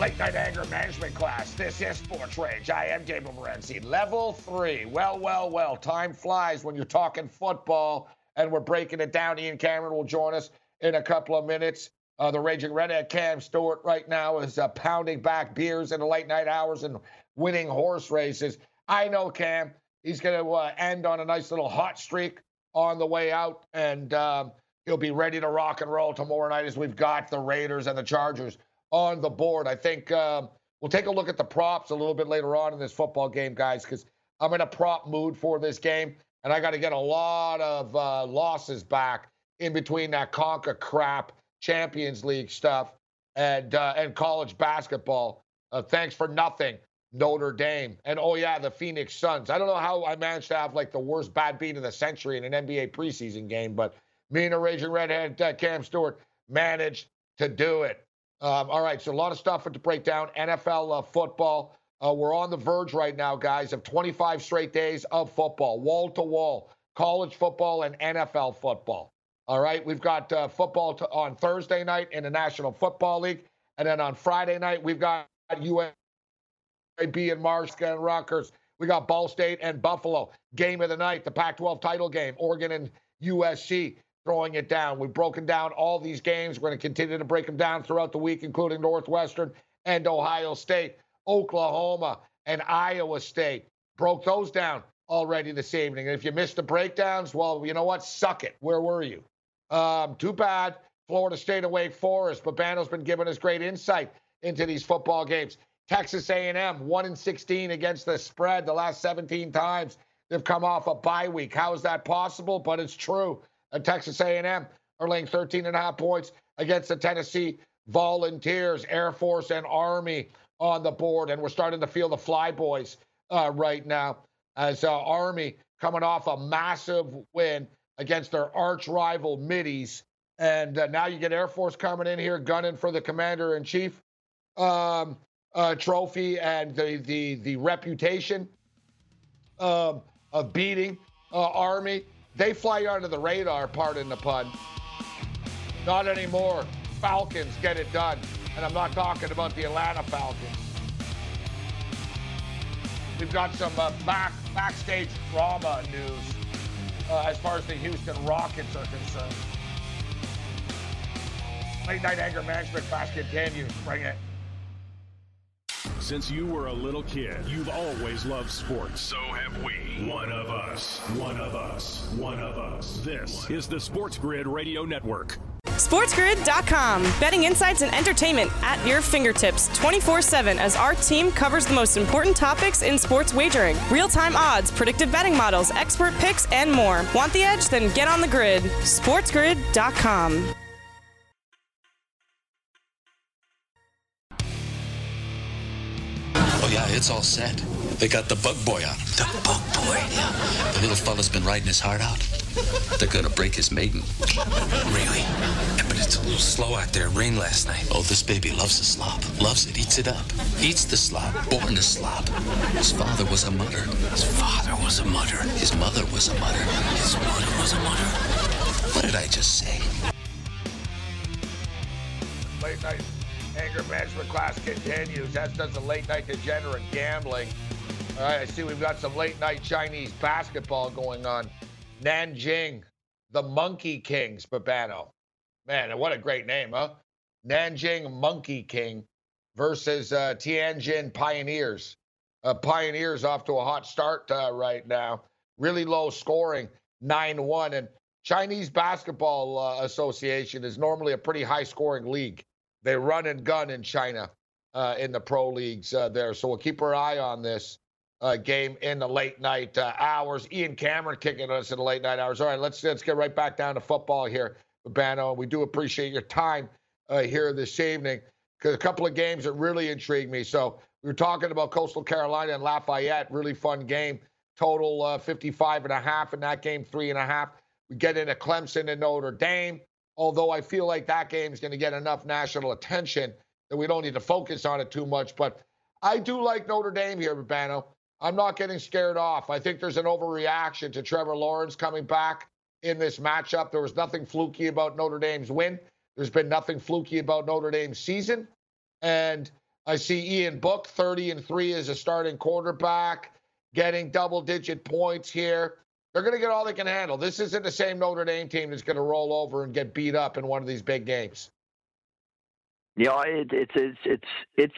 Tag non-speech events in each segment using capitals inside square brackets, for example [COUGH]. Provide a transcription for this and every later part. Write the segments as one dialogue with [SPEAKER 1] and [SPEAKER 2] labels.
[SPEAKER 1] Late night anger management class. This is Sports Rage. I am Gabriel Morency. Level three. Well, well, well. Time flies when you're talking football, and we're breaking it down. Ian Cameron will join us in a couple of minutes. Uh, the Raging Redhead Cam Stewart right now is uh, pounding back beers in the late night hours and winning horse races. I know Cam. He's going to uh, end on a nice little hot streak on the way out, and um, he'll be ready to rock and roll tomorrow night as we've got the Raiders and the Chargers on the board. I think um, we'll take a look at the props a little bit later on in this football game, guys, because I'm in a prop mood for this game, and I got to get a lot of uh, losses back in between that Conca crap, Champions League stuff, and uh, and college basketball. Uh, thanks for nothing, Notre Dame, and oh yeah, the Phoenix Suns. I don't know how I managed to have like the worst bad beat of the century in an NBA preseason game, but me and a Raging Redhead uh, Cam Stewart managed to do it. Um, all right, so a lot of stuff to break down. NFL uh, football. Uh, we're on the verge right now, guys, of 25 straight days of football, wall to wall, college football and NFL football. All right, we've got uh, football to, on Thursday night in the National Football League, and then on Friday night we've got UAB and Marshall and Rutgers. We got Ball State and Buffalo. Game of the night, the Pac-12 title game, Oregon and USC throwing it down. We've broken down all these games. We're going to continue to break them down throughout the week, including Northwestern and Ohio State, Oklahoma, and Iowa State. Broke those down already this evening. And if you missed the breakdowns, well, you know what? Suck it. Where were you? Um, too bad. Florida State and Wake Forest. Babano's been giving us great insight into these football games. Texas A&M, 1 in 16 against the spread the last 17 times. They've come off a bye week. How is that possible? But it's true. Texas A&M are laying 13 and a half points against the Tennessee Volunteers, Air Force and Army on the board, and we're starting to feel the Flyboys uh, right now as uh, Army coming off a massive win against their arch rival Middies, and uh, now you get Air Force coming in here gunning for the Commander in Chief um, uh, trophy and the the the reputation um, of beating uh, Army. They fly under the radar, pardon the pun. Not anymore. Falcons get it done. And I'm not talking about the Atlanta Falcons. We've got some uh, back backstage drama news uh, as far as the Houston Rockets are concerned. Late night anger management class continues. Bring it.
[SPEAKER 2] Since you were a little kid, you've always loved sports. So have we. One of us. One of us. One of us. This is the Sports Grid Radio Network.
[SPEAKER 3] SportsGrid.com. Betting insights and entertainment at your fingertips 24 7 as our team covers the most important topics in sports wagering real time odds, predictive betting models, expert picks, and more. Want the edge? Then get on the grid. SportsGrid.com.
[SPEAKER 4] Oh, yeah, it's all set. They got the bug boy on. The bug boy? Yeah. The little fella's been riding his heart out. They're gonna break his maiden. Really? Yeah, but it's a little slow out there. Rain last night. Oh, this baby loves the slop. Loves it. Eats it up. Eats the slop. Born to slop. His father was a mutter. His father was a mutter. His mother was a mutter. His mother was a mutter. What did I just say?
[SPEAKER 1] Late night anger management class continues, as does the late night degenerate gambling. All right, I see we've got some late night Chinese basketball going on. Nanjing, the Monkey Kings, Babano. Man, what a great name, huh? Nanjing Monkey King versus uh, Tianjin Pioneers. Uh, Pioneers off to a hot start uh, right now. Really low scoring, 9 1. And Chinese Basketball uh, Association is normally a pretty high scoring league. They run and gun in China uh, in the pro leagues uh, there. So we'll keep our eye on this uh, game in the late night uh, hours. Ian Cameron kicking us in the late night hours. All right, let's let's get right back down to football here, Babano. We do appreciate your time uh, here this evening because a couple of games that really intrigued me. So we were talking about Coastal Carolina and Lafayette. Really fun game. Total uh, 55 and a half in that game, three and a half. We get into Clemson and Notre Dame. Although I feel like that game is going to get enough national attention that we don't need to focus on it too much. But I do like Notre Dame here, Babano. I'm not getting scared off. I think there's an overreaction to Trevor Lawrence coming back in this matchup. There was nothing fluky about Notre Dame's win. There's been nothing fluky about Notre Dame's season. And I see Ian Book 30 and 3 as a starting quarterback, getting double digit points here. They're going to get all they can handle. This isn't the same Notre Dame team that's going to roll over and get beat up in one of these big games.
[SPEAKER 5] Yeah, it, it's it's it's it's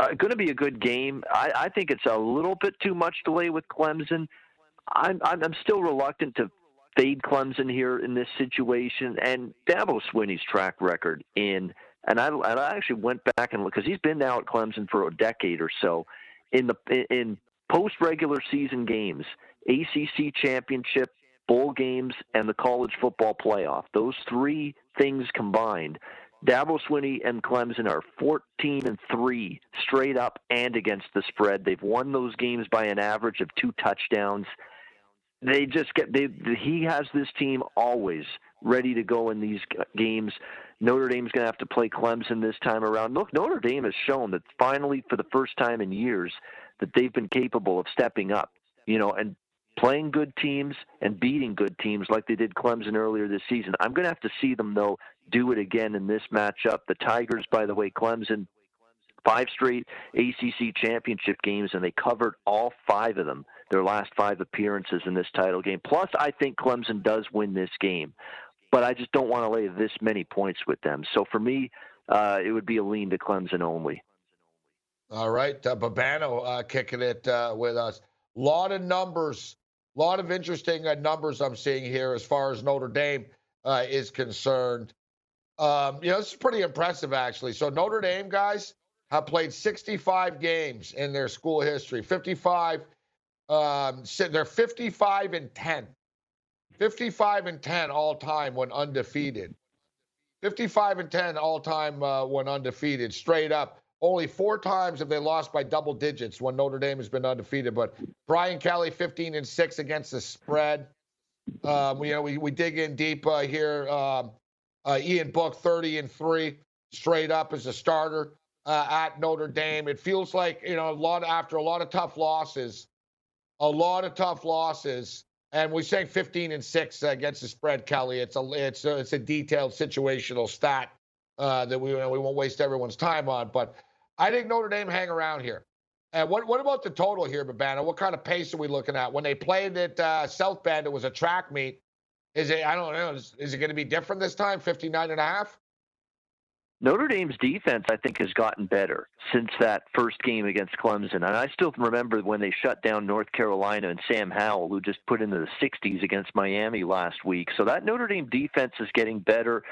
[SPEAKER 5] uh, going to be a good game. I, I think it's a little bit too much delay with Clemson. I'm I'm still reluctant to fade Clemson here in this situation, and Dabo Swinney's track record in and I and I actually went back and looked because he's been now at Clemson for a decade or so in the in post regular season games, ACC championship, bowl games, and the college football playoff. Those three things combined, Dabo Swinney and Clemson are 14 and 3 straight up and against the spread. They've won those games by an average of two touchdowns. They just get they he has this team always ready to go in these games. Notre Dame's going to have to play Clemson this time around. Look, Notre Dame has shown that finally for the first time in years that they've been capable of stepping up, you know, and playing good teams and beating good teams like they did Clemson earlier this season. I'm going to have to see them though do it again in this matchup. The Tigers, by the way, Clemson five straight ACC championship games, and they covered all five of them. Their last five appearances in this title game. Plus, I think Clemson does win this game, but I just don't want to lay this many points with them. So for me, uh, it would be a lean to Clemson only.
[SPEAKER 1] All right, uh, Babano uh, kicking it uh, with us. A lot of numbers, a lot of interesting uh, numbers I'm seeing here as far as Notre Dame uh, is concerned. Um, you know, this is pretty impressive, actually. So Notre Dame guys have played 65 games in their school history. 55. Um, they're 55 and 10. 55 and 10 all time when undefeated. 55 and 10 all time uh, when undefeated, straight up. Only four times have they lost by double digits when Notre Dame has been undefeated. But Brian Kelly, 15 and 6 against the spread. Um, you know, we, we dig in deep uh, here. Um, uh, Ian Book, 30 and 3, straight up as a starter uh, at Notre Dame. It feels like, you know, a lot after a lot of tough losses, a lot of tough losses. And we're saying 15 and 6 against the spread, Kelly. It's a it's a, it's a detailed situational stat uh, that we we won't waste everyone's time on. But I think Notre Dame hang around here. And what what about the total here, Babano? What kind of pace are we looking at? When they played at uh, South Bend, it was a track meet. Is it? I don't know. Is, is it going to be different this time? 59 and a half?
[SPEAKER 5] Notre Dame's defense, I think, has gotten better since that first game against Clemson. And I still remember when they shut down North Carolina and Sam Howell, who just put into the 60s against Miami last week. So that Notre Dame defense is getting better.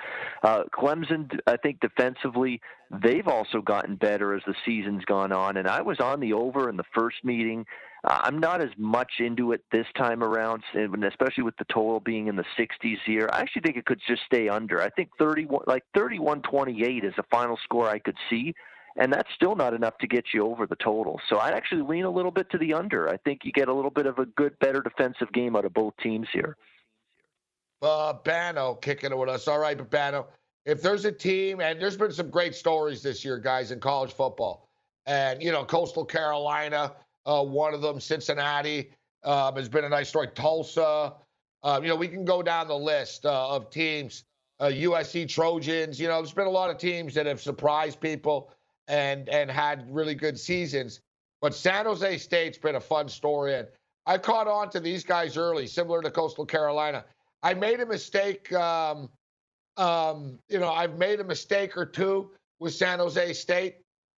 [SPEAKER 5] Uh, Clemson, I think, defensively, they've also gotten better as the season's gone on. And I was on the over in the first meeting. Uh, I'm not as much into it this time around, especially with the total being in the 60s here. I actually think it could just stay under. I think 31, like 31-28 is a final score I could see, and that's still not enough to get you over the total. So I'd actually lean a little bit to the under. I think you get a little bit of a good, better defensive game out of both teams here.
[SPEAKER 1] Uh, Bano kicking it with us. All right, but Bano, if there's a team, and there's been some great stories this year, guys, in college football, and you know, Coastal Carolina uh, one of them, Cincinnati, um, has been a nice story. Tulsa, um, you know, we can go down the list uh, of teams. Uh, USC Trojans, you know, there's been a lot of teams that have surprised people and and had really good seasons. But San Jose State's been a fun story, and I caught on to these guys early, similar to Coastal Carolina. I made a mistake. Um, um, you know, I've made a mistake or two with San Jose State,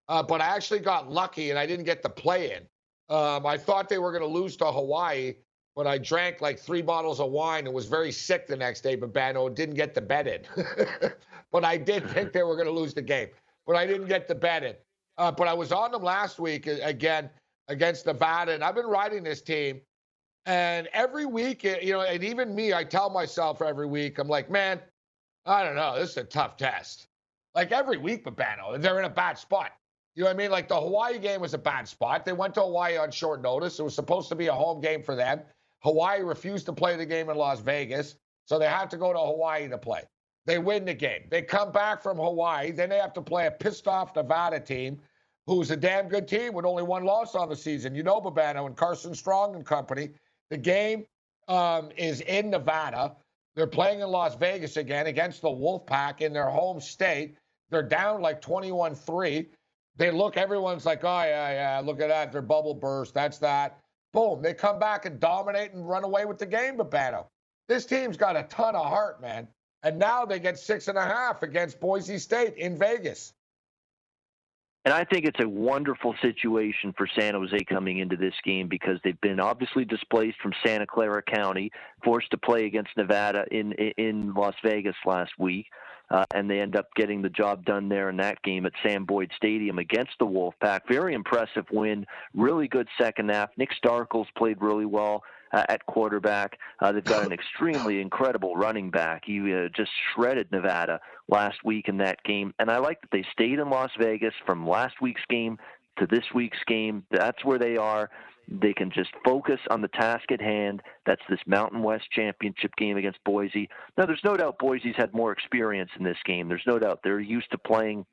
[SPEAKER 1] uh, but I actually got lucky and I didn't get the play in. Um, I thought they were going to lose to Hawaii, but I drank like three bottles of wine and was very sick the next day. But Bano didn't get the bet in. [LAUGHS] but I did think [LAUGHS] they were going to lose the game, but I didn't get the bet in. Uh, but I was on them last week again against Nevada, and I've been riding this team. And every week, you know, and even me, I tell myself every week, I'm like, man, I don't know, this is a tough test. Like every week, Babano, they're in a bad spot. You know what I mean? Like the Hawaii game was a bad spot. They went to Hawaii on short notice. It was supposed to be a home game for them. Hawaii refused to play the game in Las Vegas, so they have to go to Hawaii to play. They win the game. They come back from Hawaii. Then they have to play a pissed off Nevada team who's a damn good team with only one loss on the season. You know, Babano and Carson Strong and company. The game um, is in Nevada. They're playing in Las Vegas again against the Wolfpack in their home state. They're down like 21 3. They look, everyone's like, oh, yeah, yeah, look at that. Their bubble burst. That's that. Boom. They come back and dominate and run away with the game, Babano. This team's got a ton of heart, man. And now they get six and a half against Boise State in Vegas.
[SPEAKER 5] And I think it's a wonderful situation for San Jose coming into this game because they've been obviously displaced from Santa Clara County, forced to play against Nevada in in Las Vegas last week, uh, and they end up getting the job done there in that game at Sam Boyd Stadium against the Wolfpack. Very impressive win, really good second half. Nick Starkel's played really well uh, at quarterback. Uh, they've got an extremely incredible running back. He uh, just shredded Nevada last week in that game, and I like that they stayed in Las Vegas from last week's game to this week's game. That's where they are. They can just focus on the task at hand. That's this Mountain West Championship game against Boise. Now, there's no doubt Boise's had more experience in this game. There's no doubt they're used to playing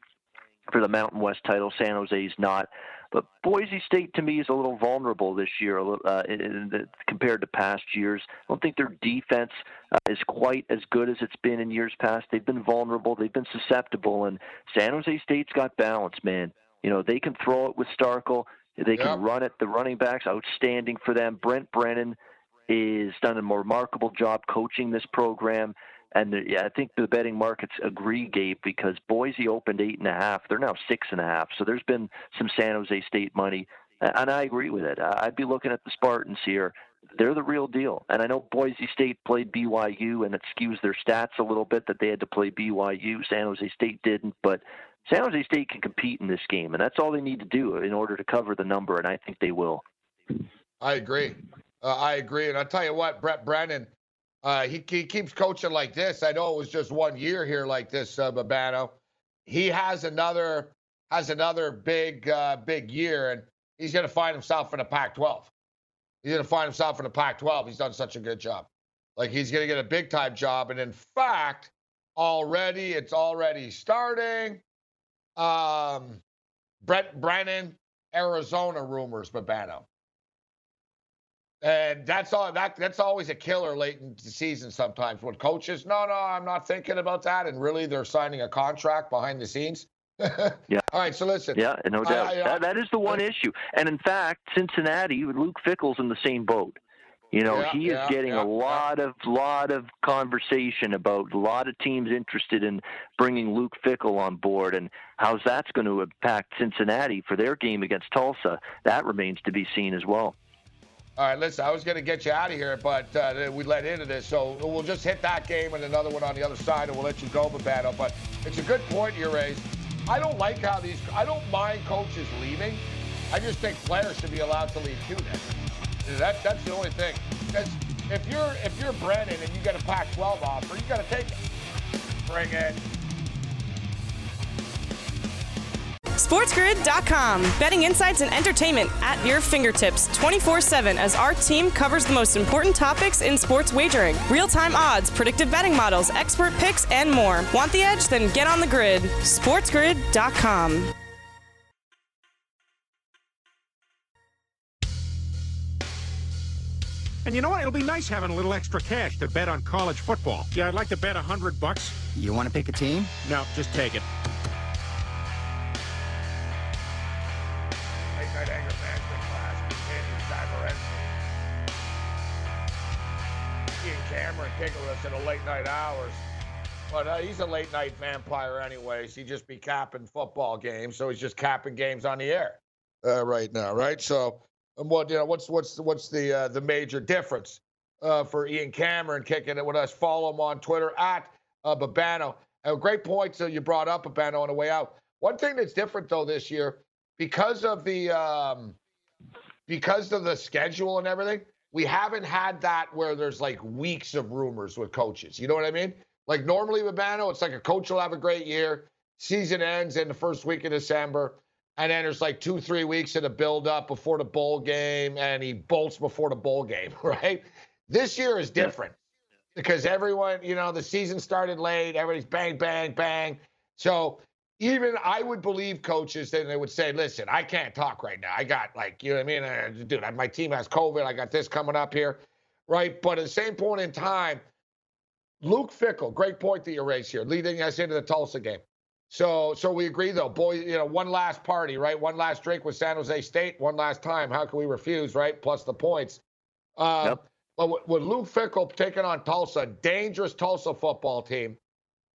[SPEAKER 5] for the Mountain West title. San Jose's not. But Boise State to me is a little vulnerable this year uh, the, compared to past years. I don't think their defense uh, is quite as good as it's been in years past. They've been vulnerable, they've been susceptible, and San Jose State's got balance, man. You know they can throw it with Starkel. They can run it. The running backs outstanding for them. Brent Brennan is done a remarkable job coaching this program. And the, yeah, I think the betting markets agree, Gabe, because Boise opened eight and a half. They're now six and a half. So there's been some San Jose State money, and I agree with it. I'd be looking at the Spartans here. They're the real deal. And I know Boise State played BYU, and it skews their stats a little bit that they had to play BYU. San Jose State didn't, but San Jose State can compete in this game, and that's all they need to do in order to cover the number, and I think they will.
[SPEAKER 1] I agree. Uh, I agree. And I'll tell you what, Brent Brennan, uh, he, he keeps coaching like this. I know it was just one year here like this, uh, Babano. He has another has another big uh, big year, and he's going to find himself in a Pac-12. He's going to find himself in a Pac-12. He's done such a good job. Like he's going to get a big time job, and in fact, already it's already starting. Um, Brent Brennan, Arizona rumors, Babano. And that's all that that's always a killer late in the season sometimes when coaches, no, no, I'm not thinking about that. And really they're signing a contract behind the scenes. [LAUGHS]
[SPEAKER 5] yeah.
[SPEAKER 1] All right, so listen.
[SPEAKER 5] Yeah, no doubt. I, I, that, that is the one issue. And in fact, Cincinnati, Luke Fickell's in the same boat. You know,
[SPEAKER 1] yeah,
[SPEAKER 5] he is
[SPEAKER 1] yeah,
[SPEAKER 5] getting
[SPEAKER 1] yeah,
[SPEAKER 5] a lot of lot of conversation about a lot of teams interested in bringing Luke Fickell on board, and how's that's going to impact Cincinnati for their game against Tulsa. That remains to be seen as well.
[SPEAKER 1] All right, listen, I was going to get you out of here, but uh, we let into this. So we'll just hit that game and another one on the other side, and we'll let you go, Babano. But it's a good point you raised. I don't like how these, I don't mind coaches leaving. I just think players should be allowed to leave too. Then. That, that's the only thing. Because if you're if you're Brennan and you get a Pac-12 offer, you got to take it. Bring it.
[SPEAKER 3] SportsGrid.com. Betting insights and entertainment at your fingertips 24 7 as our team covers the most important topics in sports wagering real time odds, predictive betting models, expert picks, and more. Want the edge? Then get on the grid. SportsGrid.com.
[SPEAKER 6] And you know what? It'll be nice having a little extra cash to bet on college football. Yeah, I'd like to bet a hundred bucks.
[SPEAKER 7] You want to pick a team?
[SPEAKER 6] No, just take it.
[SPEAKER 1] Late night Anger Management class continues. Di Ian Cameron kicking us in the late night hours. But uh, he's a late night vampire, anyways. He just be capping football games, so he's just capping games on the air uh, right now, right? So, um, what you know, what's what's what's the uh, the major difference uh, for Ian Cameron kicking it with us? Follow him on Twitter at uh, Babano. A great points that you brought up, Babano, on the way out. One thing that's different though this year because of the um, because of the schedule and everything, we haven't had that where there's like weeks of rumors with coaches. You know what I mean? Like normally with Bano, it's like a coach will have a great year, season ends in the first week of December, and then there's like two, three weeks in a build up before the bowl game, and he bolts before the bowl game, [LAUGHS] right? This year is different because everyone, you know, the season started late, everybody's bang, bang, bang. So even I would believe coaches then they would say, listen, I can't talk right now. I got like, you know what I mean? Uh, dude, my team has COVID. I got this coming up here. Right. But at the same point in time, Luke Fickell, great point that you raised here, leading us into the Tulsa game. So, so we agree though, boy. You know, one last party, right? One last drink with San Jose State, one last time. How can we refuse, right? Plus the points. Uh,
[SPEAKER 5] Yep.
[SPEAKER 1] But with Luke Fickell taking on Tulsa, dangerous Tulsa football team,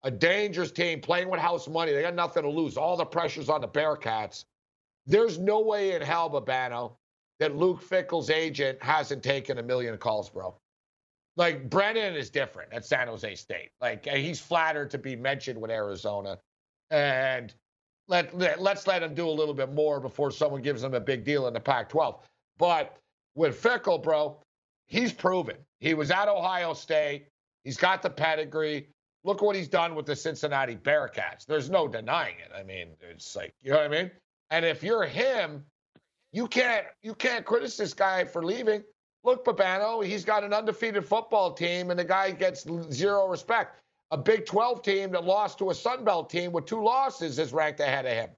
[SPEAKER 1] a dangerous team playing with house money. They got nothing to lose. All the pressure's on the Bearcats. There's no way in hell, Babano, that Luke Fickell's agent hasn't taken a million calls, bro. Like Brennan is different at San Jose State. Like he's flattered to be mentioned with Arizona, and let, let let's let him do a little bit more before someone gives him a big deal in the Pac-12. But with Fickell, bro, he's proven. He was at Ohio State. He's got the pedigree. Look what he's done with the Cincinnati Bearcats. There's no denying it. I mean, it's like you know what I mean. And if you're him, you can't you can't criticize this guy for leaving. Look, Babano, he's got an undefeated football team, and the guy gets zero respect. A Big 12 team that lost to a Sun Belt team with two losses is ranked ahead of him.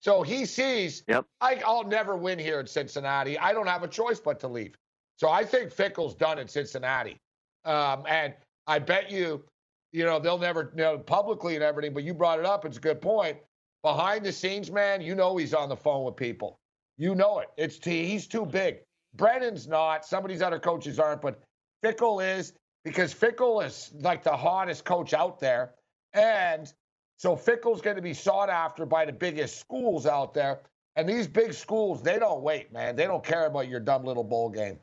[SPEAKER 1] So he sees,
[SPEAKER 5] Yep.
[SPEAKER 1] I, I'll never win here in Cincinnati. I don't have a choice but to leave. So I think Fickell's done in Cincinnati. Um, and I bet you, you know, they'll never, you know, publicly and everything, but you brought it up. It's a good point. Behind the scenes, man, you know he's on the phone with people. You know it. It's t- he's too big. Brennan's not. Some of these other coaches aren't, but Fickell is because Fickell is like the hottest coach out there. And so Fickell's going to be sought after by the biggest schools out there. And these big schools, they don't wait, man. They don't care about your dumb little bowl game.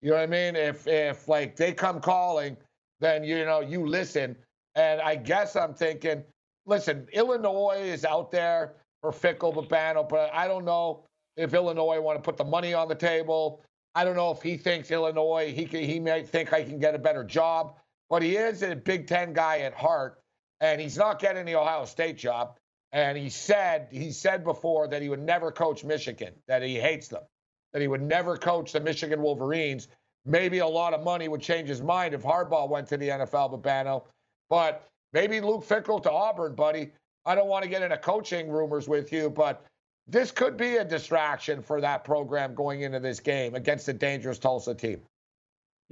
[SPEAKER 1] You know what I mean? If if like they come calling, then you know you listen. And I guess I'm thinking, listen, Illinois is out there for Fickell Babano, but I don't know if Illinois want to put the money on the table. I don't know if he thinks Illinois, he can, he might think I can get a better job, but he is a Big Ten guy at heart, and he's not getting the Ohio State job. And he said he said before that he would never coach Michigan, that he hates them, that he would never coach the Michigan Wolverines. Maybe a lot of money would change his mind if Harbaugh went to the NFL, Babano. But maybe Luke Fickell to Auburn, buddy. I don't want to get into coaching rumors with you, but this could be a distraction for that program going into this game against a dangerous Tulsa team.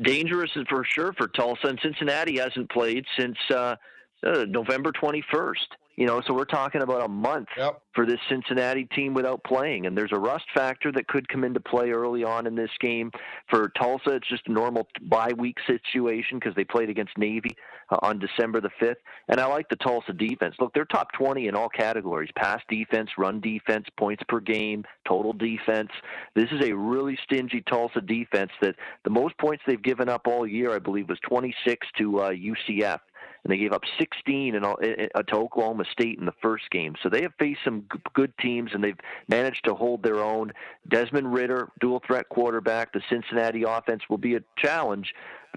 [SPEAKER 5] dangerous is for sure for Tulsa, and Cincinnati hasn't played since uh, uh, November 21st. You know, so we're talking about a month
[SPEAKER 1] Yep.
[SPEAKER 5] for this Cincinnati team without playing, and there's a rust factor that could come into play early on in this game. For Tulsa, it's just a normal bye week situation because they played against Navy uh, on December the 5th, and I like the Tulsa defense. Look, they're top 20 in all categories: pass defense, run defense, points per game, total defense. This is a really stingy Tulsa defense that the most points they've given up all year, I believe, was 26 to uh, UCF and they gave up 16 in, all- i- i- uh, to Oklahoma State in the first game. So they have faced some g- good teams, and they've managed to hold their own. Desmond Ridder, dual threat quarterback, the Cincinnati offense will be a challenge.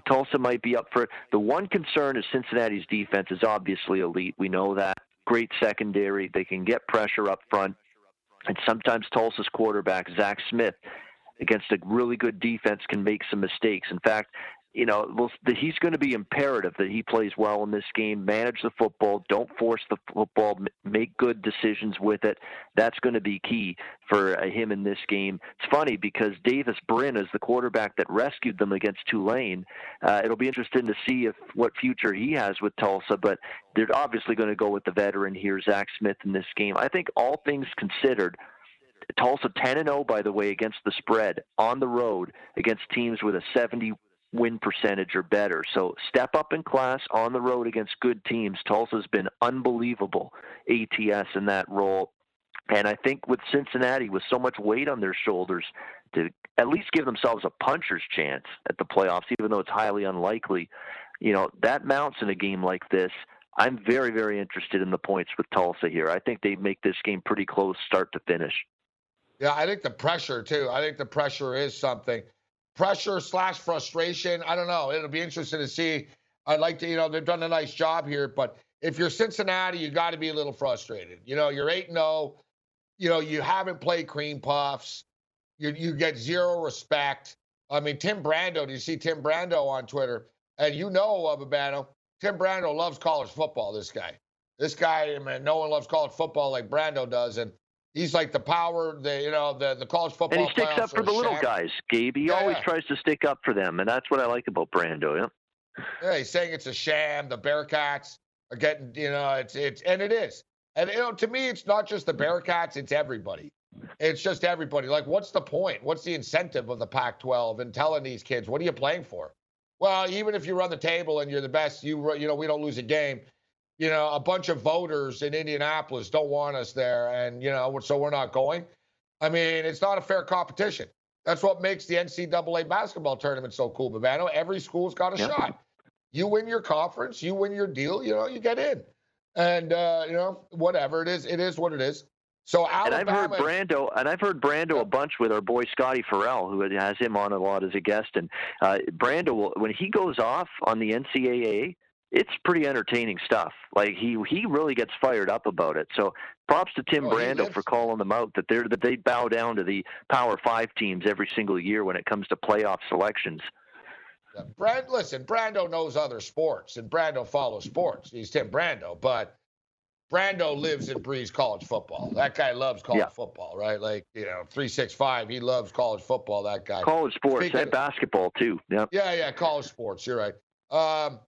[SPEAKER 5] Tulsa might be up for it. The one concern is Cincinnati's defense is obviously elite. We know that. Great secondary. They can get pressure up front. And sometimes Tulsa's quarterback, Zach Smith, against a really good defense, can make some mistakes. In fact, you know, well, he's going to be imperative that he plays well in this game, manage the football, don't force the football, make good decisions with it. That's going to be key for uh, him in this game. It's funny because Davis Brin is the quarterback that rescued them against Tulane. Uh, it'll be interesting to see if what future he has with Tulsa, but they're obviously going to go with the veteran here, Zach Smith, in this game. I think all things considered. Tulsa 10 and 0 by the way against the spread on the road against teams with a 70 win percentage or better. So step up in class on the road against good teams. Tulsa's been unbelievable ATS in that role. And I think with Cincinnati, with so much weight on their shoulders, to at least give themselves a puncher's chance at the playoffs, even though it's highly unlikely, you know, that mounts in a game like this. I'm very, very interested in the points with Tulsa here. I think they make this game pretty close start to finish.
[SPEAKER 1] Yeah, I think the pressure too. I think the pressure is something. Pressure slash frustration. I don't know. It'll be interesting to see. I'd like to, you know, they've done a nice job here, but if you're Cincinnati, you got to be a little frustrated. You know, you're eight and zero. You know, you haven't played cream puffs. You you get zero respect. I mean, Tim Brando. Do you see Tim Brando on Twitter? And you know, uh, Babano, Tim Brando loves college football. This guy, this guy, man, no one loves college football like Brando does, and he's like the power, the you know, the the college football.
[SPEAKER 5] And he sticks up for the little guys, Gabe. He
[SPEAKER 1] Yeah,
[SPEAKER 5] always
[SPEAKER 1] yeah.
[SPEAKER 5] tries to stick up for them, and that's what I like about Brando. Yeah.
[SPEAKER 1] Yeah, he's saying it's a sham. The Bearcats are getting, you know, it's it's and it is. And you know, to me, it's not just the Bearcats; it's everybody. It's just everybody. Like, what's the point? What's the incentive of the Pac-12 and telling these kids, what are you playing for? Well, even if you run the table and you're the best, you you know we don't lose a game. You know, a bunch of voters in Indianapolis don't want us there, and you know, so we're not going. I mean, it's not a fair competition. That's what makes the NCAA basketball tournament so cool, Babano. Every school's got a yep. shot. You win your conference, you win your deal, you know, you get in. And uh, you know, whatever it is, it is what it is. So Alabama,
[SPEAKER 5] and I've heard Brando, and I've heard Brando a bunch with our boy Scotty Farrell, who has him on a lot as a guest. And uh, Brando, when he goes off on the NCAA, it's pretty entertaining stuff. Like he he really gets fired up about it. So props to Tim oh, Brando for calling them out that they're that they bow down to the Power Five teams every single year when it comes to playoff selections.
[SPEAKER 1] Yeah, Brand, listen, Brando knows other sports, and Brando follows sports. He's Tim Brando, but Brando lives and breathes college football. That guy loves college yeah. football, right? Like, you know, 365, he loves college football, that guy.
[SPEAKER 5] College sports speaking and basketball, too. Yeah.
[SPEAKER 1] Yeah, yeah, college sports. You're right. Um,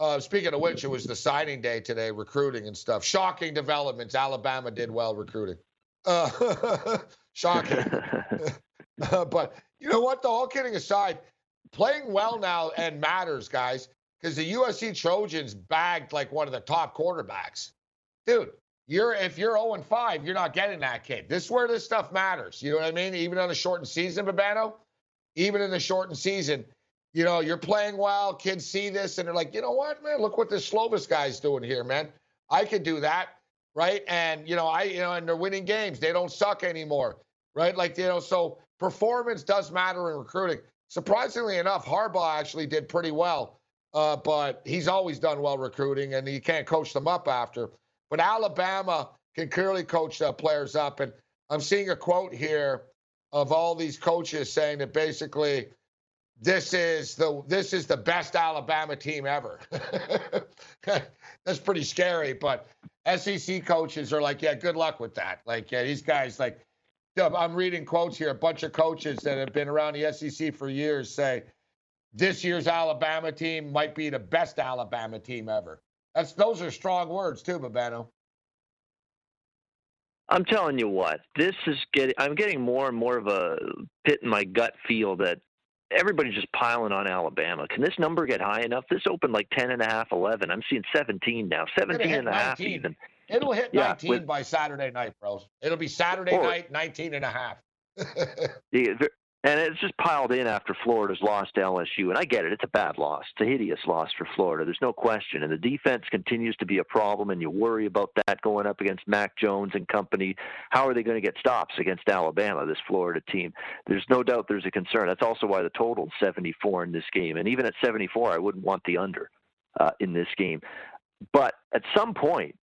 [SPEAKER 1] uh, speaking of which, it was the signing day today, recruiting and stuff. Shocking developments. Alabama did well recruiting. Uh, [LAUGHS] shocking. uh, [LAUGHS] [LAUGHS] but you know what, though? All kidding aside, playing well now and matters, guys, because the USC Trojans bagged like one of the top quarterbacks dude, you're if you're 0 and 5, you're not getting that kid. This is where this stuff matters. You know what I mean? Even on a shortened season, Babano, even in the shortened season, you know, you're playing well. Kids see this and they're like, you know what, man? Look what this Slovis guy's doing here, man. I could do that, right? And you know, I you know, and they're winning games. They don't suck anymore, right? Like you know, so performance does matter in recruiting. Surprisingly enough, Harbaugh actually did pretty well, uh, but he's always done well recruiting, and you can't coach them up after. But Alabama can clearly coach uh, players up. And I'm seeing a quote here of all these coaches saying that basically this is the this is the best Alabama team ever. [LAUGHS] That's pretty scary, but SEC coaches are like, yeah, good luck with that. Like, yeah, these guys like I'm reading quotes here. A bunch of coaches that have been around the SEC for years say this year's Alabama team might be the best Alabama team ever. That's those are strong words too, Babano.
[SPEAKER 5] I'm telling you what, this is getting. I'm getting more and more of a pit in my gut feel that everybody's just piling on Alabama. Can this number get high enough? This opened like 10 and a half, 11. I'm seeing 17 now, 17 and a half even.
[SPEAKER 1] It'll hit 19 with, by Saturday night, bros. It'll be Saturday or, night, 19 and a half. [LAUGHS]
[SPEAKER 5] And it's just piled in after Florida's lost to LSU. And I get it. It's a bad loss. It's a hideous loss for Florida. There's no question. And the defense continues to be a problem, and you worry about that going up against Mac Jones and company. How are they going to get stops against Alabama, this Florida team? There's no doubt there's a concern. That's also why the total is 74 in this game. And even at 74, I wouldn't want the under uh, in this game. But at some point,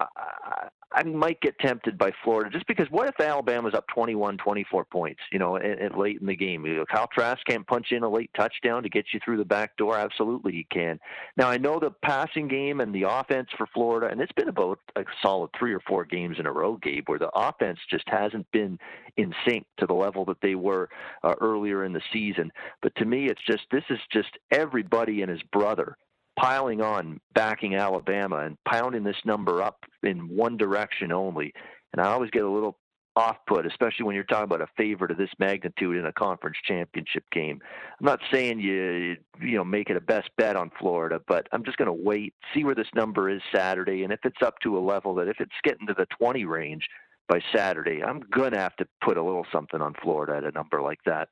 [SPEAKER 5] I, I might get tempted by Florida just because what if Alabama's up 21, 24 points, you know, and, late in the game? You know, Kyle Trask can't punch in a late touchdown to get you through the back door. Absolutely, he can. Now, I know the passing game and the offense for Florida, and it's been about a solid three or four games in a row, Gabe, where the offense just hasn't been in sync to the level that they were uh, earlier in the season. But to me, it's just this is just everybody and his brother piling on backing Alabama and pounding this number up in one direction only. And I always get a little off put, especially when you're talking about a favorite of this magnitude in a conference championship game. I'm not saying you you know make it a best bet on Florida, but I'm just going to wait, see where this number is Saturday, and if it's up to a level that if it's getting to the 20 range by Saturday, I'm going to have to put a little something on Florida at a number like that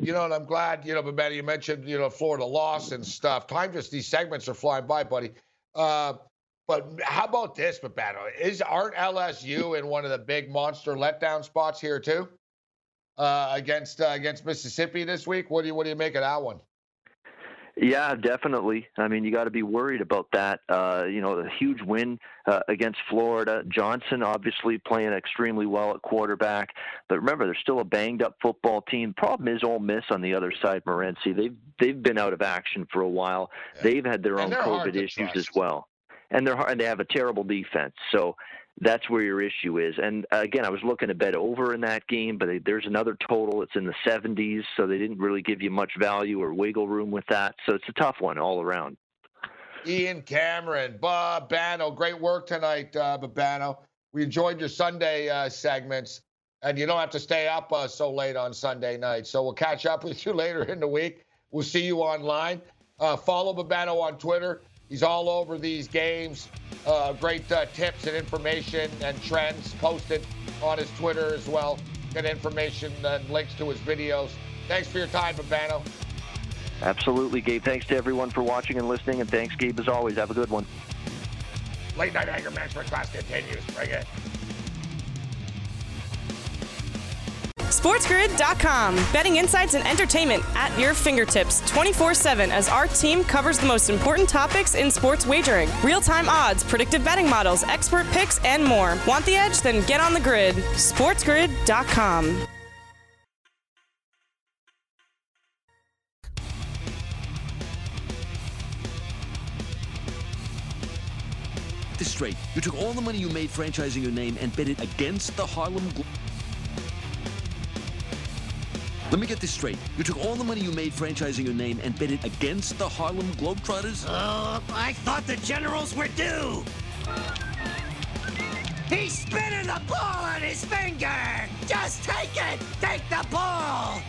[SPEAKER 1] you know, and I'm glad, you know, but Betty, you mentioned, you know, Florida loss and stuff. Time just these segments are flying by, buddy. Uh, but how about this, Babano? Is aren't LSU in one of the big monster letdown spots here too? Uh, against uh, against Mississippi this week. What do you what do you make of that one?
[SPEAKER 5] Yeah, definitely. I mean, you got to be worried about that. Uh, you know, the huge win uh, against Florida. Johnson obviously playing extremely well at quarterback, but remember, they're still a banged up football team. Problem is, Ole Miss on the other side, Morency. They've they've been out of action for a while. Yeah. They've had their and own COVID issues as well, and they're and they have a terrible defense. So that's where your issue is. And uh, again, I was looking to bet over in that game, but there's another total. It's in the 70s, so they didn't really give you much value or wiggle room with that. So it's a tough one all around.
[SPEAKER 1] Ian Cameron, Babano. Great work tonight, uh, Babano. We enjoyed your Sunday uh, segments, and you don't have to stay up uh, so late on Sunday night. So we'll catch up with you [LAUGHS] later in the week. We'll see you online. Uh, follow Babano on Twitter. He's all over these games. Uh, great uh, tips and information and trends posted on his Twitter as well. Get information and links to his videos. Thanks for your time, Babano.
[SPEAKER 5] Absolutely, Gabe. Thanks to everyone for watching and listening, and thanks, Gabe, as always. Have a good one.
[SPEAKER 1] Late night anger management class continues. Bring it.
[SPEAKER 3] SportsGrid.com. Betting insights and entertainment at your fingertips 24 7 as our team covers the most important topics in sports wagering real time odds, predictive betting models, expert picks, and more. Want the edge? Then get on the grid. SportsGrid.com.
[SPEAKER 7] This straight. You took all the money you made franchising your name and bet it against the Harlem. Let me get this straight. You took all the money you made franchising your name and bet it against the Harlem Globetrotters?
[SPEAKER 8] Oh, I thought the generals were due. He's spinning the ball on his finger. Just take it. Take the ball.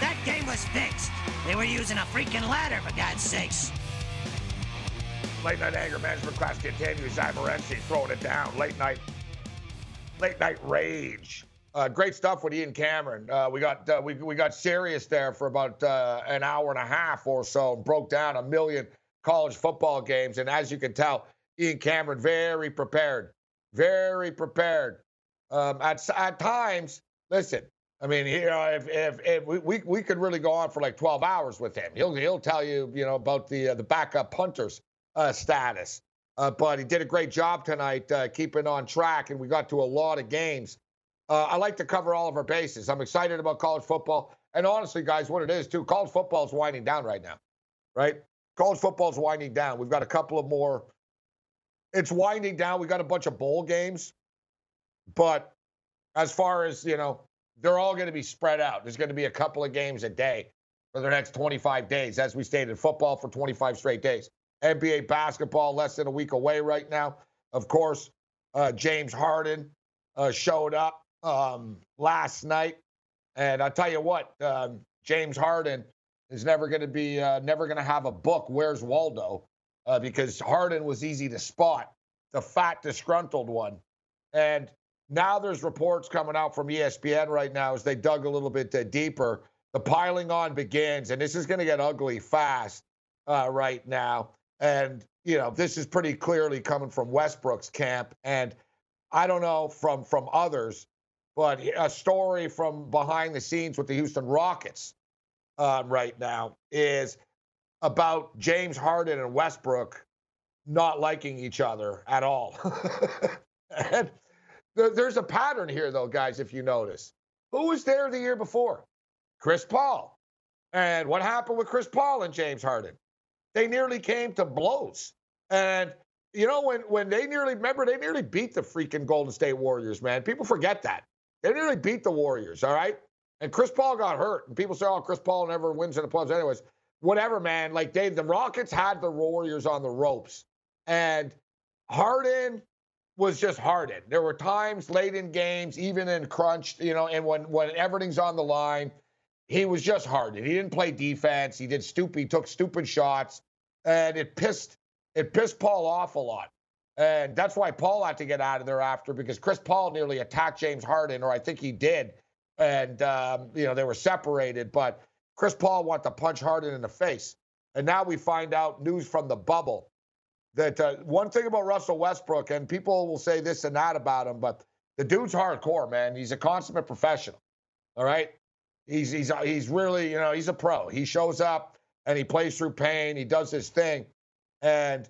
[SPEAKER 8] That game was fixed. They were using a freaking ladder, for God's sakes.
[SPEAKER 1] Late night anger management class continues. I'm Morency throwing it down. Late night, late night rage. Uh, great stuff with Ian Cameron. Uh, we got uh, we, we got serious there for about uh, an hour and a half or so. and Broke down a million college football games, and as you can tell, Ian Cameron very prepared, very prepared. Um, at at times, listen. I mean, you know, if if, if we, we we could really go on for like 12 hours with him. He'll he'll tell you, you know, about the uh, the backup punters uh, status. Uh, but he did a great job tonight, uh, keeping on track, and we got to a lot of games. Uh, I like to cover all of our bases. I'm excited about college football, and honestly, guys, what it is too, college football is winding down right now, right? College football is winding down. We've got a couple of more. It's winding down. We got a bunch of bowl games, but as far as you know, they're all going to be spread out. There's going to be a couple of games a day for the next 25 days, as we stated. Football for 25 straight days. NBA basketball less than a week away right now. Of course, uh, James Harden uh, showed up um, last night, and I tell you what, um, James Harden is never going to be uh, never going to have a book. Where's Waldo? Uh, because Harden was easy to spot, the fat disgruntled one, and now there's reports coming out from ESPN right now as they dug a little bit uh, deeper. The piling on begins, and this is going to get ugly fast uh, right now. And, you know, this is pretty clearly coming from Westbrook's camp. And I don't know from from others, but a story from behind the scenes with the Houston Rockets um, right now is about James Harden and Westbrook not liking each other at all. [LAUGHS] and there's a pattern here, though, guys, if you notice. Who was there the year before? Chris Paul. And what happened with Chris Paul and James Harden? They nearly came to blows. And you know, when when they nearly remember, they nearly beat the freaking Golden State Warriors, man. People forget that. They nearly beat the Warriors, all right? And Chris Paul got hurt. And people say, oh, Chris Paul never wins in the playoffs. Anyways, whatever, man. Like they the Rockets had the Warriors on the ropes. And Harden was just Harden. There were times late in games, even in crunch, you know, and when when everything's on the line, he was just Harden. He didn't play defense. He did stupid. He took stupid shots, and it pissed it pissed Paul off a lot. And that's why Paul had to get out of there after because Chris Paul nearly attacked James Harden, or I think he did. And, um, you know, they were separated, but Chris Paul wanted to punch Harden in the face. And now we find out news from the bubble that uh, one thing about Russell Westbrook, and people will say this and that about him, but the dude's hardcore, man. He's a consummate professional. All right. He's, he's, he's really, you know, he's a pro. He shows up and he plays through pain. He does his thing. And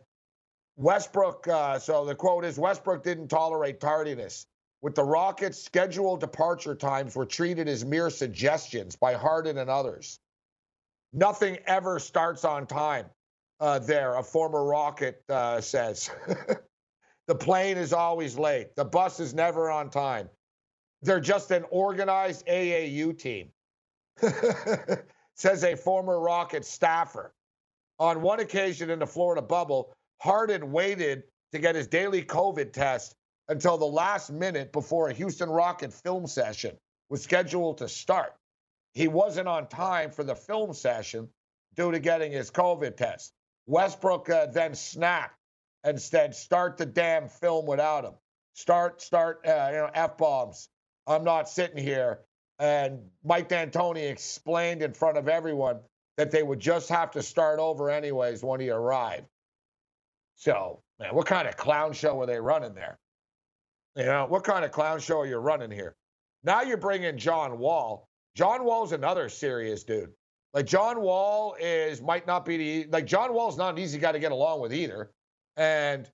[SPEAKER 1] Westbrook, uh, so the quote is Westbrook didn't tolerate tardiness. With the Rockets, scheduled departure times were treated as mere suggestions by Harden and others. Nothing ever starts on time uh, there, a former Rocket uh, says. [LAUGHS] the plane is always late. The bus is never on time. They're just an organized AAU team, [LAUGHS] says a former Rocket staffer. On one occasion in the Florida bubble, Harden waited to get his daily COVID test until the last minute before a Houston Rocket film session was scheduled to start. He wasn't on time for the film session due to getting his COVID test. Westbrook uh, then snapped and said, "Start the damn film without him. Start, start, uh, you know, f bombs. I'm not sitting here." And Mike D'Antoni explained in front of everyone that they would just have to start over anyways when he arrived. So, man, what kind of clown show are they running there? You know, what kind of clown show are you running here? Now you're bringing John Wall. John Wall's another serious dude. Like John Wall is might not be the like John Wall's not an easy guy to get along with either. And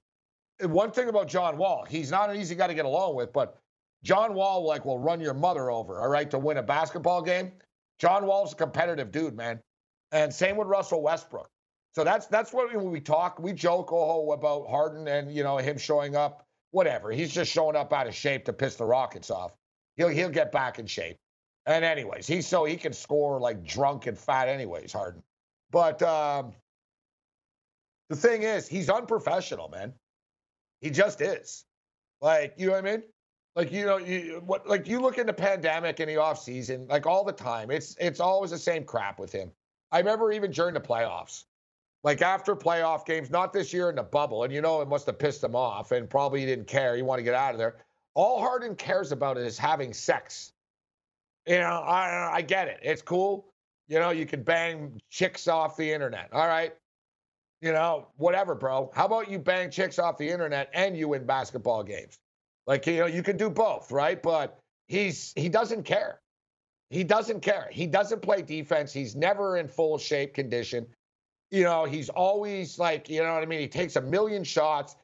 [SPEAKER 1] one thing about John Wall, he's not an easy guy to get along with, but John Wall like will run your mother over, all right, to win a basketball game. John Wall's a competitive dude, man. And same with Russell Westbrook. So that's that's what when we talk, we joke oh about Harden and you know him showing up, whatever. He's just showing up out of shape to piss the Rockets off. He'll he'll get back in shape. And anyways, he's so he can score like drunk and fat anyways, Harden. But um, the thing is, he's unprofessional, man. He just is. Like, you know what I mean? Like, you know, you what like you look in the pandemic in the off season, like all the time. It's it's always the same crap with him. I remember even during the playoffs. Like after playoff games, not this year in the bubble, and you know it must have pissed him off, and probably he didn't care. He wanted to get out of there. All Harden cares about is having sex you know, I I get it. It's cool. You know, you can bang chicks off the internet. All right. You know, whatever, bro. How about you bang chicks off the internet and you win basketball games? Like, you know, you can do both, right? But he's he doesn't care. He doesn't care. He doesn't play defense. He's never in full shape condition. You know, he's always like, you know what I mean? He takes a million shots.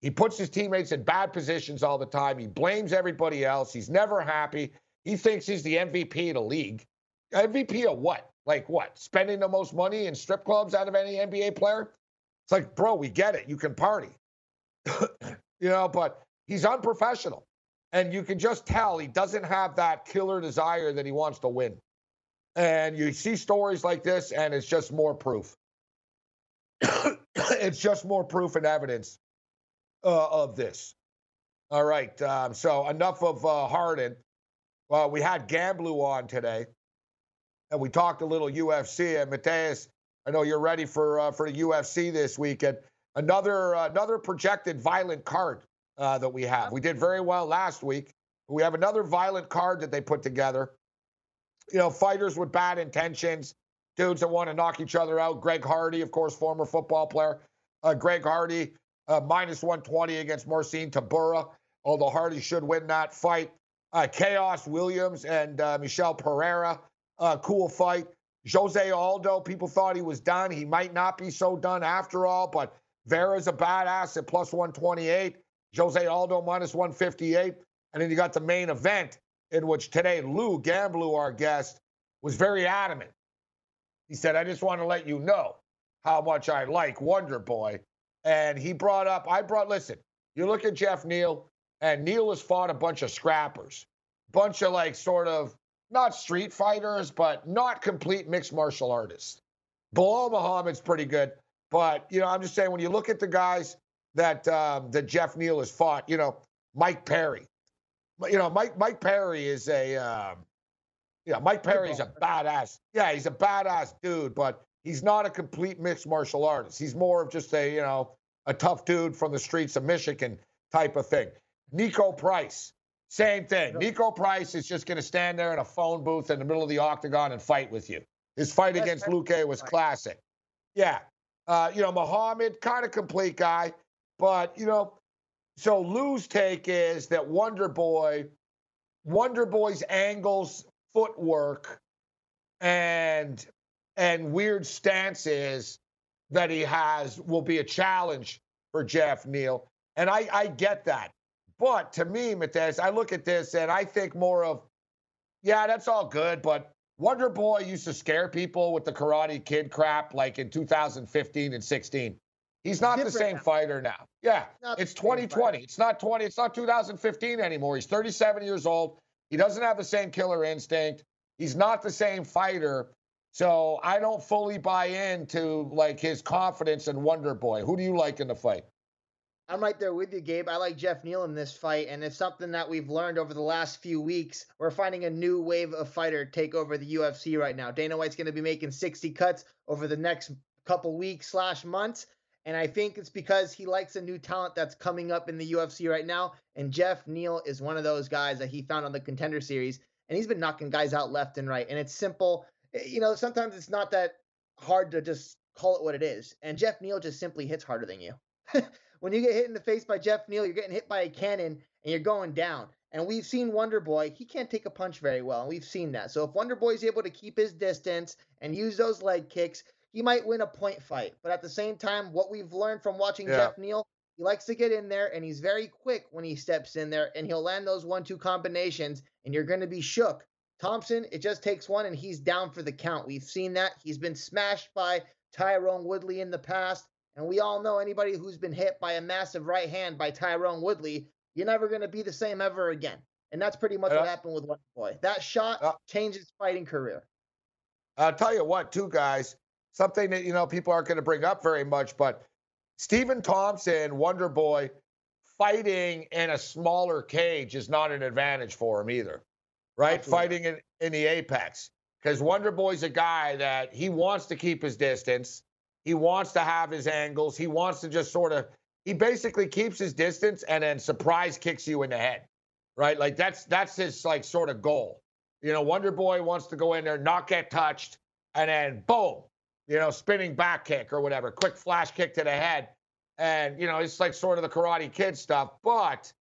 [SPEAKER 1] He puts his teammates in bad positions all the time. He blames everybody else. He's never happy. He thinks he's the MVP of the league. MVP of what? Like what? Spending the most money in strip clubs out of any NBA player? It's like, bro, we get it. You can party. [COUGHS] you know, but he's unprofessional. And you can just tell he doesn't have that killer desire that he wants to win. And you see stories like this, and it's just more proof. [COUGHS] it's just more proof and evidence uh, of this. All right. Um, so enough of uh, Harden. Well, we had Gamblu on today, and we talked a little UFC. And Mateus, I know you're ready for uh, for the UFC this weekend. Another uh, another projected violent card uh, that we have. We did very well last week. We have another violent card that they put together. You know, fighters with bad intentions, dudes that want to knock each other out. Greg Hardy, of course, former football player. Uh, Greg Hardy uh, minus 120 against Marcin Tybura, although Hardy should win that fight. Uh, Khaos Williams and uh, Michel Pereira, uh, cool fight. Jose Aldo, people thought he was done. He might not be so done after all, but Vera's a badass at plus 128. Jose Aldo minus 158. And then you got the main event in which today Lou Gamblu, our guest, was very adamant. He said, I just want to let you know how much I like Wonder Boy. And he brought up, I brought, listen, you look at Geoff Neal, and Neal has fought a bunch of scrappers, bunch of like sort of not street fighters, but not complete mixed martial artists. Belal Muhammad's pretty good, but you know, I'm just saying when you look at the guys that um, that Geoff Neal has fought, you know, Mike Perry, you know, Mike Mike Perry is a, um, yeah, Mike Perry's a badass. Yeah, he's a badass dude, but he's not a complete mixed martial artist. He's more of just a, you know, a tough dude from the streets of Michigan type of thing. Niko Price, same thing. Niko Price is just going to stand there in a phone booth in the middle of the octagon and fight with you. His fight That's against Luque was classic. Yeah. Uh, you know, Muhammad, kind of complete guy. But, you know, so Lou's take is that Wonder Boy, Wonder Boy's angles, footwork, and and weird stances that he has will be a challenge for Geoff Neal. And I, I get that. But to me, Mateus, I look at this and I think more of, yeah, that's all good, but Wonder Boy used to scare people with the Karate Kid crap like in 2015 and 16. He's not the same now. fighter now. Yeah, not it's 2020. It's not 20. It's not 2015 anymore. He's 37 years old. He doesn't have the same killer instinct. He's not the same fighter So I don't fully buy into like his confidence in Wonder Boy. Who do you like in the fight?
[SPEAKER 9] I'm right there with you, Gabe. I like Geoff Neal in this fight, and it's something that we've learned over the last few weeks. We're finding a new wave of fighter take over the UFC right now. Dana White's going to be making 60 cuts over the next couple weeks slash months, and I think it's because he likes a new talent that's coming up in the UFC right now. And Geoff Neal is one of those guys that he found on the Contender Series, and he's been knocking guys out left and right. And it's simple. Eh, you know, sometimes it's not that hard to just call it what it is. And Geoff Neal just simply hits harder than you. [LAUGHS] when you get hit in the face by Geoff Neal, you're getting hit by a cannon and you're going down. And we've seen Wonder Boy, he can't take a punch very well, and we've seen that. So if Wonder Boy is able to keep his distance and use those leg kicks, he might win a point fight. But at the same time, what we've learned from watching yeah. Geoff Neal, he likes to get in there and he's very quick when he steps in there and he'll land those one two combinations and you're going to be shook. Thompson, it just takes one and he's down for the count. We've seen that. He's been smashed by Tyron Woodley in the past. And we all know anybody who's been hit by a massive right hand by Tyron Woodley, you're never going to be the same ever again. And that's pretty much uh, what happened with Wonder Boy. That shot uh, changed his fighting career.
[SPEAKER 1] I'll tell you what, two guys, something that, you know, people aren't going to bring up very much, but Stephen Thompson, Wonder Boy, fighting in a smaller cage is not an advantage for him either, right? Absolutely. Fighting in, in the apex. Because Wonder Boy's a guy that he wants to keep his distance. He wants to have his angles. He wants to just sort of, he basically keeps his distance and then surprise kicks you in the head, right? Like that's that's his like sort of goal. You know, Wonder Boy wants to go in there, not get touched, and then boom, you know, spinning back kick or whatever, quick flash kick to the head. And, you know, it's like sort of the Karate Kid stuff. But,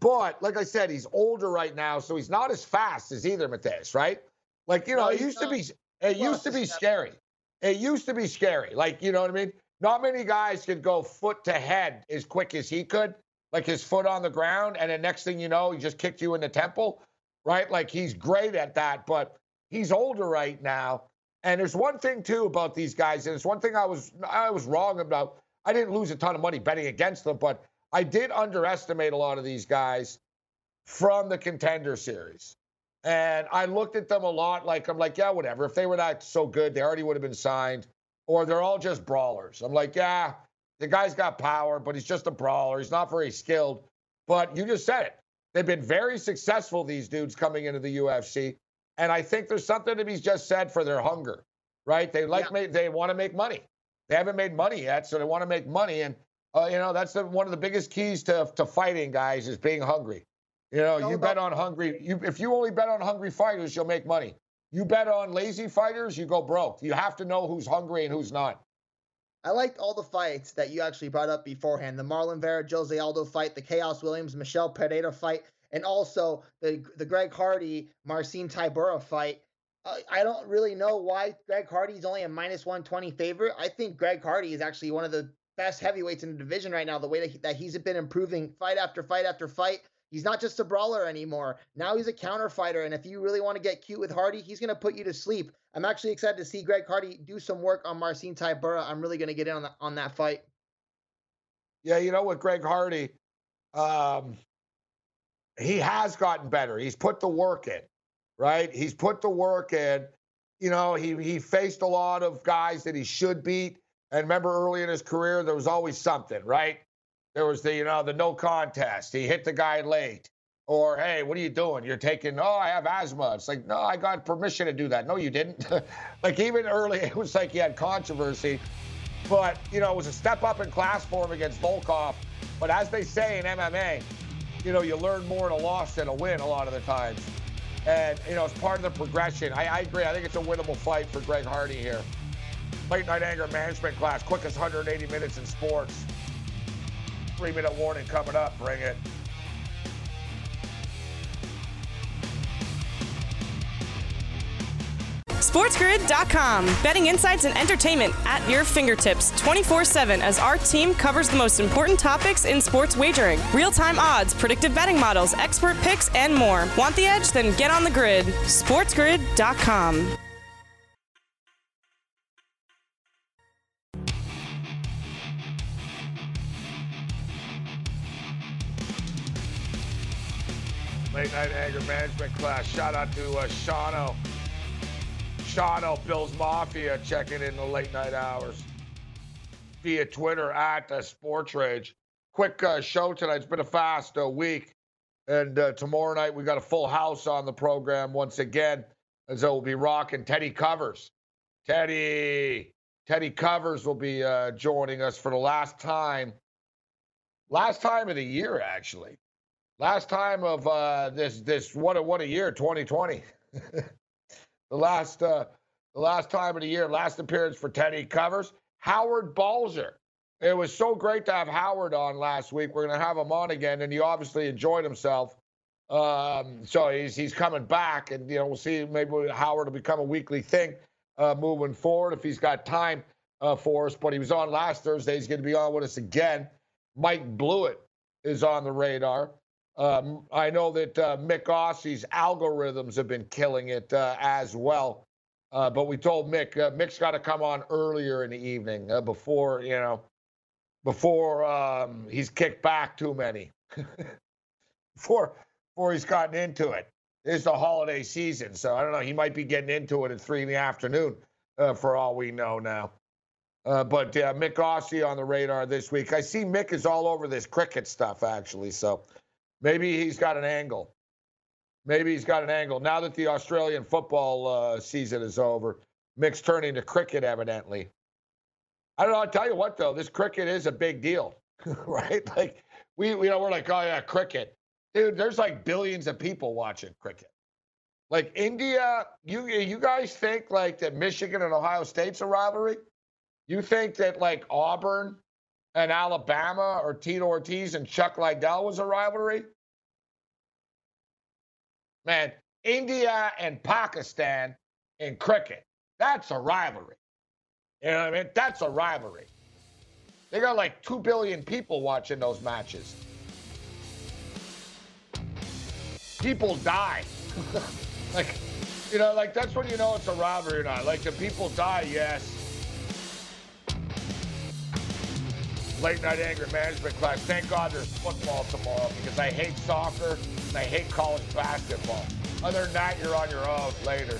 [SPEAKER 1] but like I said, he's older right now, so he's not as fast as either Mateus, right? Like, you know, no, it used not. to be it used to be scary. It used to be scary. Like, you know what I mean? Not many guys could go foot to head as quick as he could, like his foot on the ground. And the next thing you know, he just kicked you in the temple, right? Like he's great at that, but he's older right now. And there's one thing too about these guys, and it's one thing I was I was wrong about. I didn't lose a ton of money betting against them, but I did underestimate a lot of these guys from the contender series. And I looked at them a lot like, I'm like, yeah, whatever. If they were not so good, they already would have been signed. Or they're all just brawlers. I'm like, yeah, the guy's got power, but he's just a brawler. He's not very skilled. But you just said it. They've been very successful, these dudes coming into the UFC. And I think there's something to be just said for their hunger, right? They like, yeah. they want to make money. They haven't made money yet, so they want to make money. And, uh, you know, that's the, one of the biggest keys to, to fighting, guys, is being hungry. You know, you bet on hungry. You, if you only bet on hungry fighters, you'll make money. You bet on lazy fighters, you go broke. You have to know who's hungry and who's not.
[SPEAKER 9] I liked all the fights that you actually brought up beforehand. The Marlon Vera, Jose Aldo fight, the Khaos Williams, Michel Pereira fight, and also the the Greg Hardy, Marcin Tybura fight. Uh, I don't really know why Greg Hardy is only a minus 120 favorite. I think Greg Hardy is actually one of the best heavyweights in the division right now. The way that, he, that he's been improving fight after fight after fight. He's not just a brawler anymore. Now he's a counter fighter. And if you really want to get cute with Hardy, he's going to put you to sleep. I'm actually excited to see Greg Hardy do some work on Marcin Tybura. I'm really going to get in on, the, on that fight.
[SPEAKER 1] Yeah, you know what, Greg Hardy, um, he has gotten better. He's put the work in, right? He's put the work in. You know, he he faced a lot of guys that he should beat. And remember, early in his career, there was always something, right? There was the, you know, the no contest. He hit the guy late. Or, hey, what are you doing? You're taking, oh, I have asthma. It's like, no, I got permission to do that. No, you didn't. [LAUGHS] like, even early, [LAUGHS] it was like he had controversy. But, you know, it was a step up in class for him against Volkov. But as they say in MMA, you know, you learn more in a loss than a win a lot of the times. And, you know, it's part of the progression. I, I agree. I think it's a winnable fight for Greg Hardy here. Late night anger management class, quickest 180 minutes in sports. Three minute warning coming up. Bring it.
[SPEAKER 3] SportsGrid.com. Betting insights and entertainment at your fingertips 24 7 as our team covers the most important topics in sports wagering real time odds, predictive betting models, expert picks, and more. Want the edge? Then get on the grid. SportsGrid.com.
[SPEAKER 1] Late night anger management class. Shout out to uh, Shano. Shano, Bills Mafia, checking in the late night hours via Twitter at uh, Sports Rage. Quick uh, show tonight. It's been a fast uh, week. And uh, tomorrow night, we got a full house on the program once again. And so we'll be rocking Teddy Covers. Teddy, Teddy Covers will be uh, joining us for the last time. Last time of the year, actually. Last time of uh, this this what a what a year 2020. [LAUGHS] the last uh, the last time of the year, last appearance for Teddy Covers. Howard Balzer. It was so great to have Howard on last week. We're going to have him on again, and he obviously enjoyed himself. Um, so he's he's coming back, and you know we'll see. Maybe Howard will become a weekly thing uh, moving forward if he's got time uh, for us. But he was on last Thursday. He's going to be on with us again. Mike Blewett is on the radar. Um, I know that uh, Mick Ossie's algorithms have been killing it uh, as well. Uh, but we told Mick, uh, Mick's got to come on earlier in the evening uh, before, you know, before um, he's kicked back too many, [LAUGHS] before before he's gotten into it. It's the holiday season, so I don't know. He might be getting into it at three in the afternoon, uh, for all we know now. But Mick Ossie on the radar this week. I see Mick is all over this cricket stuff actually, so maybe he's got an angle. Maybe he's got an angle. Now that the Australian football uh, season is over, Mick's turning to cricket evidently. I don't know. I'll tell you what, though, this cricket is a big deal, [LAUGHS] right? Like we, you know, we're like, oh yeah, cricket, dude. There's like billions of people watching cricket. Like India, you you guys think like that Michigan and Ohio State's a rivalry? You think that like Auburn and Alabama or Tito Ortiz and Chuck Liddell was a rivalry? Man, India and Pakistan in cricket, that's a rivalry. You know what I mean? That's a rivalry. They got like 2 billion people watching those matches. People die. [LAUGHS] like, you know, like that's when you know it's a rivalry or not. Like, the people die, yes. Late night anger management class. Thank God there's football tomorrow because I hate soccer and I hate college basketball. Other than that, you're on your own later.